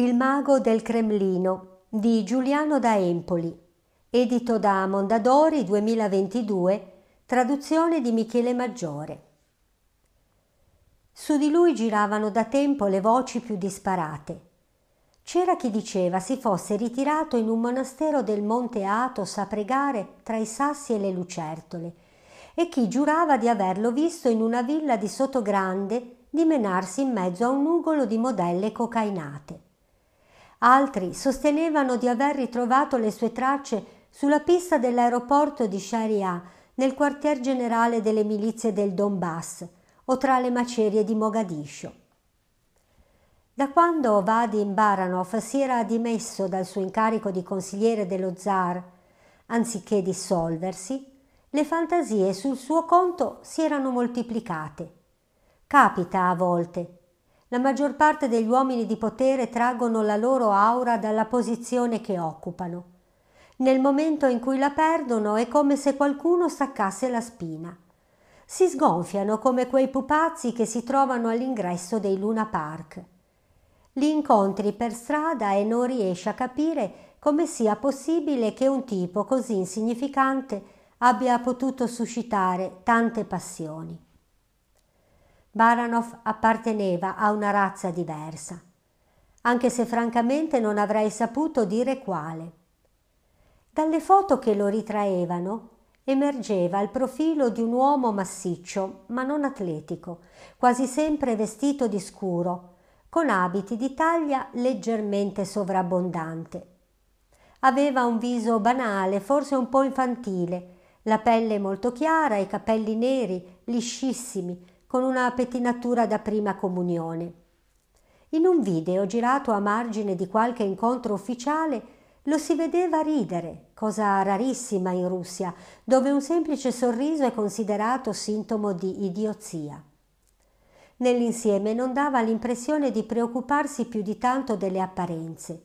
Il mago del Cremlino di Giuliano da Empoli, edito da Mondadori 2022, traduzione di Michele Maggiore. Su di lui giravano da tempo le voci più disparate. C'era chi diceva si fosse ritirato in un monastero del Monte Athos a pregare tra i sassi e le lucertole, e chi giurava di averlo visto in una villa di Sottogrande dimenarsi in mezzo a un nugolo di modelle cocainate. Altri sostenevano di aver ritrovato le sue tracce sulla pista dell'aeroporto di Sharia, nel quartier generale delle milizie del Donbass o tra le macerie di Mogadiscio. Da quando Vadim Baranov si era dimesso dal suo incarico di consigliere dello zar, anziché dissolversi, le fantasie sul suo conto si erano moltiplicate. Capita a volte. La maggior parte degli uomini di potere traggono la loro aura dalla posizione che occupano. Nel momento in cui la perdono è come se qualcuno staccasse la spina. Si sgonfiano come quei pupazzi che si trovano all'ingresso dei Luna Park li incontri per strada e non riesci a capire come sia possibile che un tipo così insignificante abbia potuto suscitare tante passioni. Baranov apparteneva a una razza diversa, anche se francamente non avrei saputo dire quale. Dalle foto che lo ritraevano emergeva il profilo di un uomo massiccio, ma non atletico, quasi sempre vestito di scuro, con abiti di taglia leggermente sovrabbondante. Aveva un viso banale, forse un po' infantile, la pelle molto chiara, i capelli neri, liscissimi, con una pettinatura da prima comunione. In un video girato a margine di qualche incontro ufficiale lo si vedeva ridere, cosa rarissima in Russia, dove un semplice sorriso è considerato sintomo di idiozia. Nell'insieme non dava l'impressione di preoccuparsi più di tanto delle apparenze.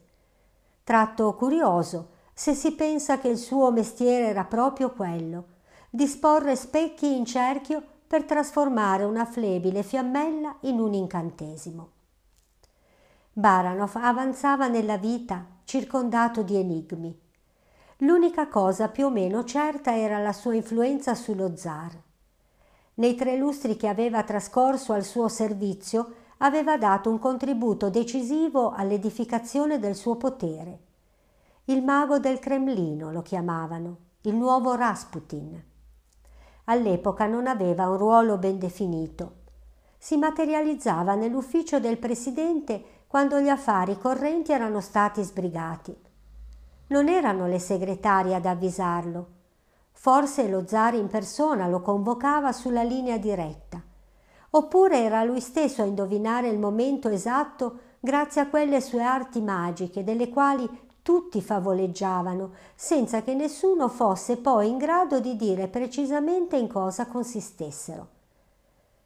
Tratto curioso, se si pensa che il suo mestiere era proprio quello, disporre specchi in cerchio per trasformare una flebile fiammella in un incantesimo. Baranov avanzava nella vita circondato di enigmi. L'unica cosa più o meno certa era la sua influenza sullo zar. Nei tre lustri che aveva trascorso al suo servizio aveva dato un contributo decisivo all'edificazione del suo potere. Il mago del Cremlino lo chiamavano, il nuovo Rasputin. All'epoca non aveva un ruolo ben definito. Si materializzava nell'ufficio del presidente quando gli affari correnti erano stati sbrigati. Non erano le segretarie ad avvisarlo, Forse lo zar in persona lo convocava sulla linea diretta. Oppure era lui stesso a indovinare il momento esatto grazie a quelle sue arti magiche delle quali tutti favoleggiavano, senza che nessuno fosse poi in grado di dire precisamente in cosa consistessero.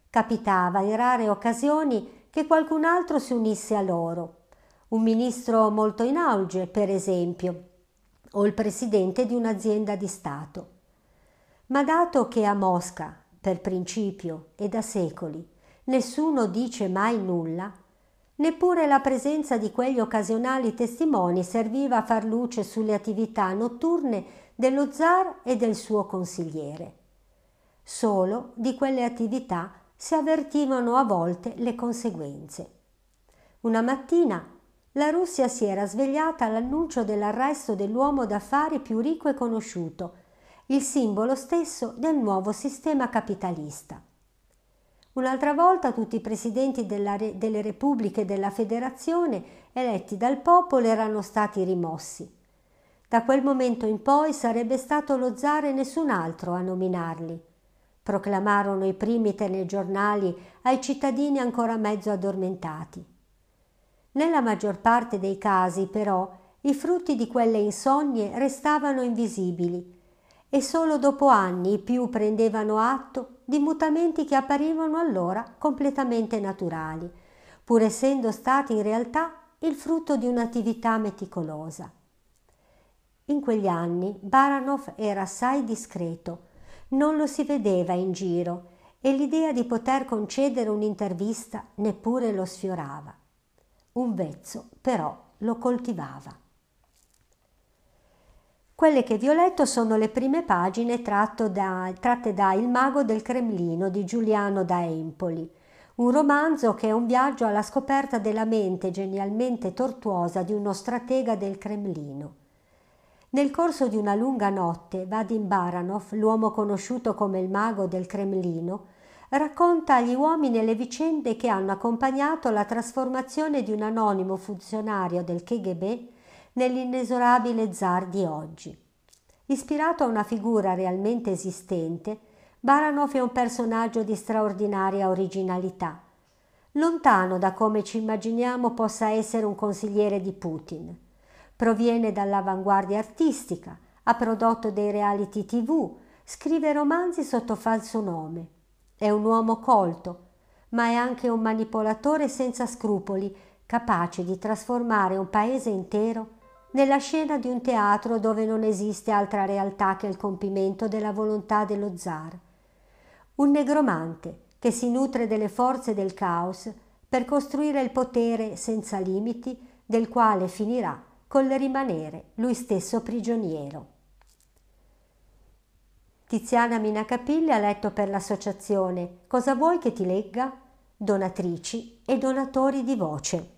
Capitava in rare occasioni che qualcun altro si unisse a loro, un ministro molto in auge, per esempio, o il presidente di un'azienda di Stato. Ma dato che a Mosca, per principio e da secoli, nessuno dice mai nulla, neppure la presenza di quegli occasionali testimoni serviva a far luce sulle attività notturne dello zar e del suo consigliere. Solo di quelle attività si avvertivano a volte le conseguenze. Una mattina la Russia si era svegliata all'annuncio dell'arresto dell'uomo d'affari più ricco e conosciuto, il simbolo stesso del nuovo sistema capitalista. Un'altra volta tutti i presidenti della, delle repubbliche della federazione eletti dal popolo erano stati rimossi. Da quel momento in poi sarebbe stato lo zar e nessun altro a nominarli. Proclamarono i primi telegiornali ai cittadini ancora mezzo addormentati. Nella maggior parte dei casi, però, i frutti di quelle insonnie restavano invisibili e solo dopo anni i più prendevano atto di mutamenti che apparivano allora completamente naturali, pur essendo stati in realtà il frutto di un'attività meticolosa. In quegli anni Baranov era assai discreto, non lo si vedeva in giro e l'idea di poter concedere un'intervista neppure lo sfiorava. un vezzo però lo coltivava. Quelle che vi ho letto sono le prime pagine da, tratte da Il mago del Cremlino di Giuliano da Empoli, un romanzo che è un viaggio alla scoperta della mente genialmente tortuosa di uno stratega del Cremlino. Nel corso di una lunga notte, Vadim Baranov, l'uomo conosciuto come il mago del Cremlino, racconta agli uomini le vicende che hanno accompagnato la trasformazione di un anonimo funzionario del KGB nell'inesorabile zar di oggi. Ispirato a una figura realmente esistente, Baranov è un personaggio di straordinaria originalità, lontano da come ci immaginiamo possa essere un consigliere di Putin. Proviene dall'avanguardia artistica, ha prodotto dei reality tv, scrive romanzi sotto falso nome. È un uomo colto, ma è anche un manipolatore senza scrupoli, capace di trasformare un paese intero nella scena di un teatro dove non esiste altra realtà che il compimento della volontà dello zar un negromante che si nutre delle forze del caos per costruire il potere senza limiti del quale finirà col rimanere lui stesso prigioniero. Tiziana Minacapilli ha letto per l'associazione Cosa vuoi che ti legga? Donatrici e donatori di voce.